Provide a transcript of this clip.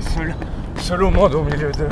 seul, seul au monde au milieu de.